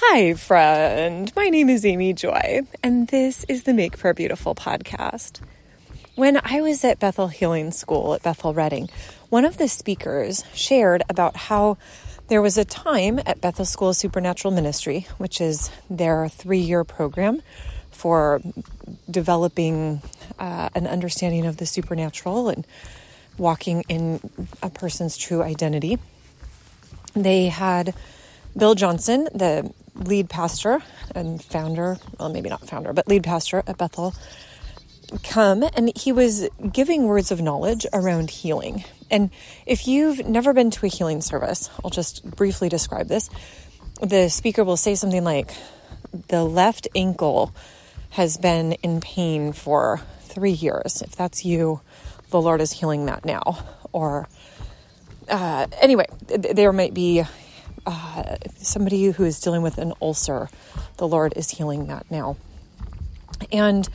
Hi, friend. My name is Amy Joy, and this is the Make Prayer Beautiful podcast. When I was at Bethel Healing School at Bethel Redding, one of the speakers shared about how there was a time at Bethel School of Supernatural Ministry, which is their three year program for developing uh, an understanding of the supernatural and walking in a person's true identity. They had Bill Johnson, the lead pastor and founder, well, maybe not founder, but lead pastor at Bethel, come and he was giving words of knowledge around healing. And if you've never been to a healing service, I'll just briefly describe this. The speaker will say something like, The left ankle has been in pain for three years. If that's you, the Lord is healing that now. Or, uh, anyway, there might be uh, somebody who is dealing with an ulcer, the Lord is healing that now. And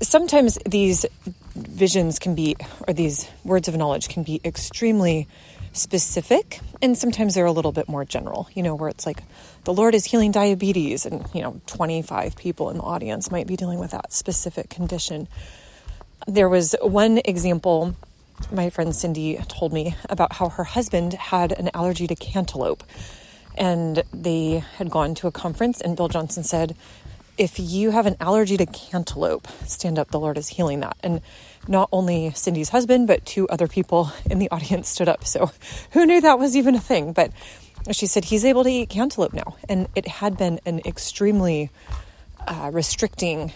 sometimes these visions can be, or these words of knowledge can be extremely specific, and sometimes they're a little bit more general, you know, where it's like the Lord is healing diabetes, and, you know, 25 people in the audience might be dealing with that specific condition. There was one example my friend Cindy told me about how her husband had an allergy to cantaloupe. And they had gone to a conference, and Bill Johnson said, If you have an allergy to cantaloupe, stand up, the Lord is healing that. And not only Cindy's husband, but two other people in the audience stood up. So who knew that was even a thing? But she said he's able to eat cantaloupe now. And it had been an extremely uh, restricting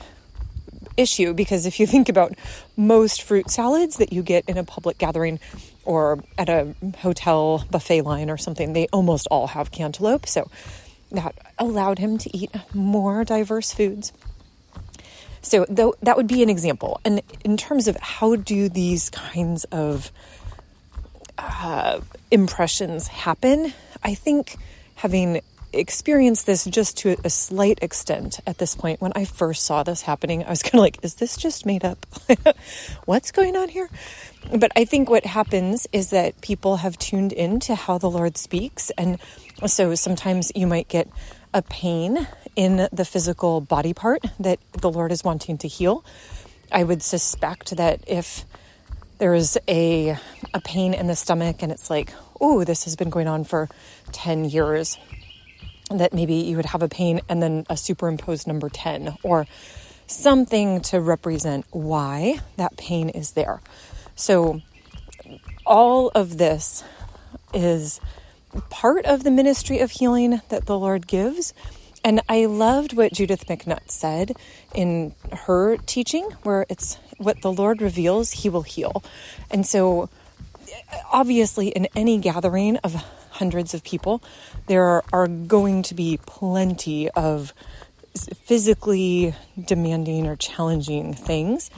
issue because if you think about most fruit salads that you get in a public gathering or at a hotel buffet line or something, they almost all have cantaloupe. So that allowed him to eat more diverse foods. So though that would be an example. And in terms of how do these kinds of uh, impressions happen, I think having experienced this just to a slight extent at this point. When I first saw this happening, I was kind of like, is this just made up? What's going on here? But I think what happens is that people have tuned in to how the Lord speaks. And so sometimes you might get a pain in the physical body part that the Lord is wanting to heal. I would suspect that if there is a, a pain in the stomach and it's like, oh, this has been going on for 10 years, that maybe you would have a pain and then a superimposed number 10 or something to represent why that pain is there. So, all of this is part of the ministry of healing that the Lord gives. And I loved what Judith McNutt said in her teaching, where it's what the Lord reveals, He will heal. And so, obviously, in any gathering of hundreds of people, there are going to be plenty of physically demanding or challenging things.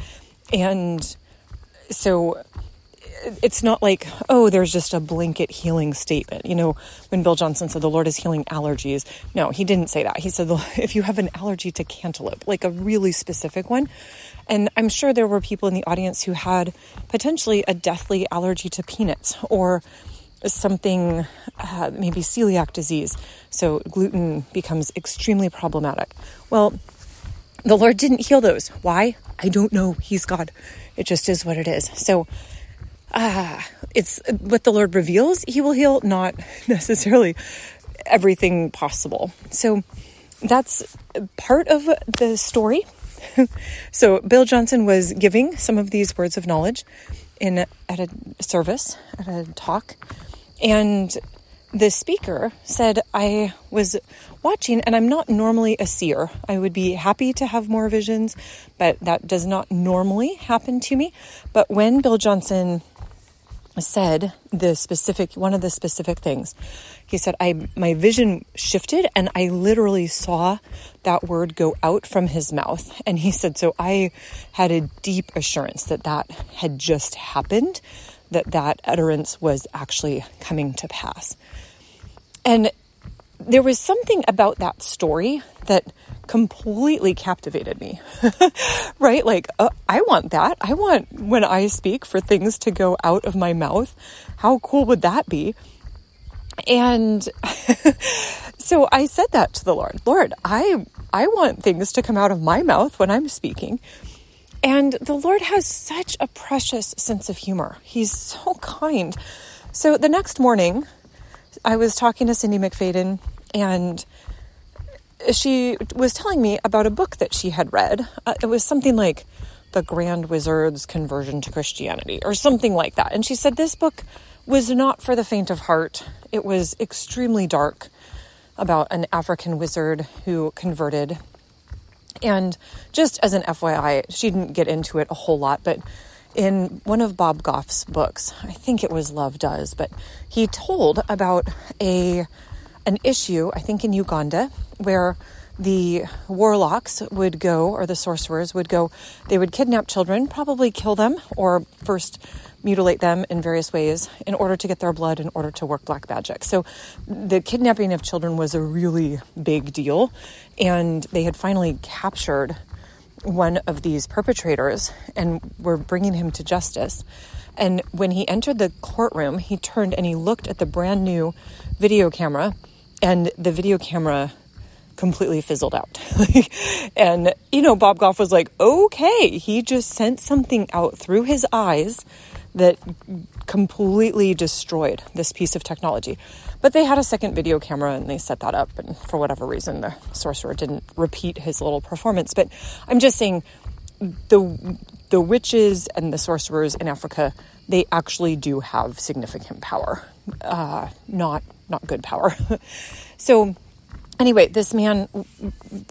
And so it's not like, oh, there's just a blanket healing statement. You know, when Bill Johnson said the Lord is healing allergies, no, he didn't say that. He said, if you have an allergy to cantaloupe, like a really specific one. And I'm sure there were people in the audience who had potentially a deathly allergy to peanuts or something, uh, maybe celiac disease. So gluten becomes extremely problematic. Well, the Lord didn't heal those. Why? I don't know. He's God. It just is what it is. So, ah, uh, it's what the Lord reveals, He will heal, not necessarily everything possible. So, that's part of the story. so, Bill Johnson was giving some of these words of knowledge in at a service, at a talk and the speaker said, I was watching, and I'm not normally a seer. I would be happy to have more visions, but that does not normally happen to me. But when Bill Johnson said the specific one of the specific things he said i my vision shifted and i literally saw that word go out from his mouth and he said so i had a deep assurance that that had just happened that that utterance was actually coming to pass. And there was something about that story that completely captivated me. right? Like, uh, I want that. I want when I speak for things to go out of my mouth. How cool would that be? And so I said that to the Lord. Lord, I I want things to come out of my mouth when I'm speaking. And the Lord has such a precious sense of humor. He's so kind. So the next morning, I was talking to Cindy McFadden, and she was telling me about a book that she had read. Uh, it was something like The Grand Wizard's Conversion to Christianity, or something like that. And she said this book was not for the faint of heart, it was extremely dark about an African wizard who converted. And just as an FYI, she didn't get into it a whole lot, but in one of Bob Goff's books, I think it was Love Does, but he told about a an issue, I think in Uganda, where the warlocks would go, or the sorcerers would go, they would kidnap children, probably kill them, or first mutilate them in various ways in order to get their blood, in order to work black magic. So the kidnapping of children was a really big deal, and they had finally captured one of these perpetrators and were bringing him to justice. And when he entered the courtroom, he turned and he looked at the brand new video camera, and the video camera completely fizzled out. and, you know, Bob Goff was like, okay, he just sent something out through his eyes that completely destroyed this piece of technology. But they had a second video camera and they set that up, and for whatever reason, the sorcerer didn't repeat his little performance. But I'm just saying, the the witches and the sorcerers in Africa, they actually do have significant power, uh, not not good power. so anyway, this man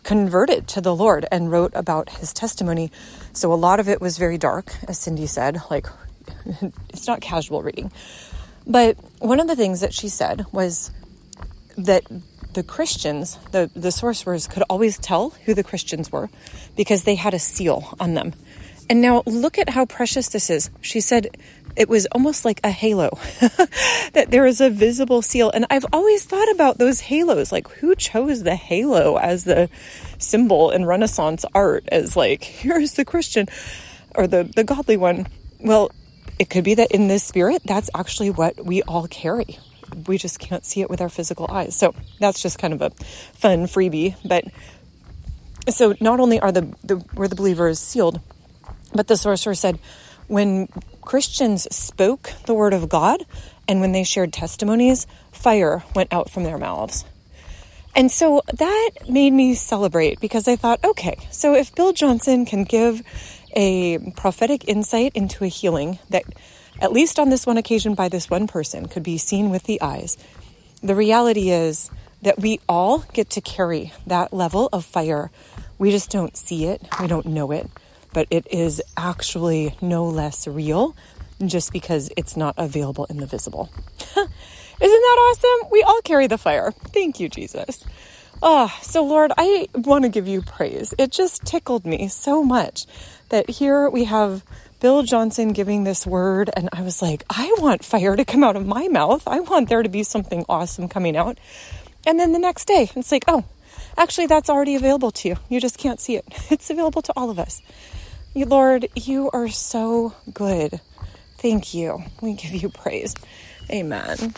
converted to the Lord and wrote about his testimony. So a lot of it was very dark, as Cindy said, like it's not casual reading. But one of the things that she said was that the Christians, the, the sorcerers, could always tell who the Christians were because they had a seal on them. And now look at how precious this is. She said it was almost like a halo, that there is a visible seal. And I've always thought about those halos. Like, who chose the halo as the symbol in Renaissance art as like, here's the Christian or the, the godly one? Well, it could be that in this spirit, that's actually what we all carry. We just can't see it with our physical eyes. So that's just kind of a fun freebie. But so not only are the, the were the believers sealed, but the sorcerer said when Christians spoke the word of God and when they shared testimonies, fire went out from their mouths. And so that made me celebrate because I thought, okay, so if Bill Johnson can give a prophetic insight into a healing that, at least on this one occasion by this one person, could be seen with the eyes. The reality is that we all get to carry that level of fire. We just don't see it, we don't know it, but it is actually no less real just because it's not available in the visible. Isn't that awesome? We all carry the fire. Thank you, Jesus. Oh, so Lord, I want to give you praise. It just tickled me so much that here we have Bill Johnson giving this word, and I was like, I want fire to come out of my mouth. I want there to be something awesome coming out. And then the next day, it's like, oh, actually, that's already available to you. You just can't see it. It's available to all of us. Lord, you are so good. Thank you. We give you praise. Amen.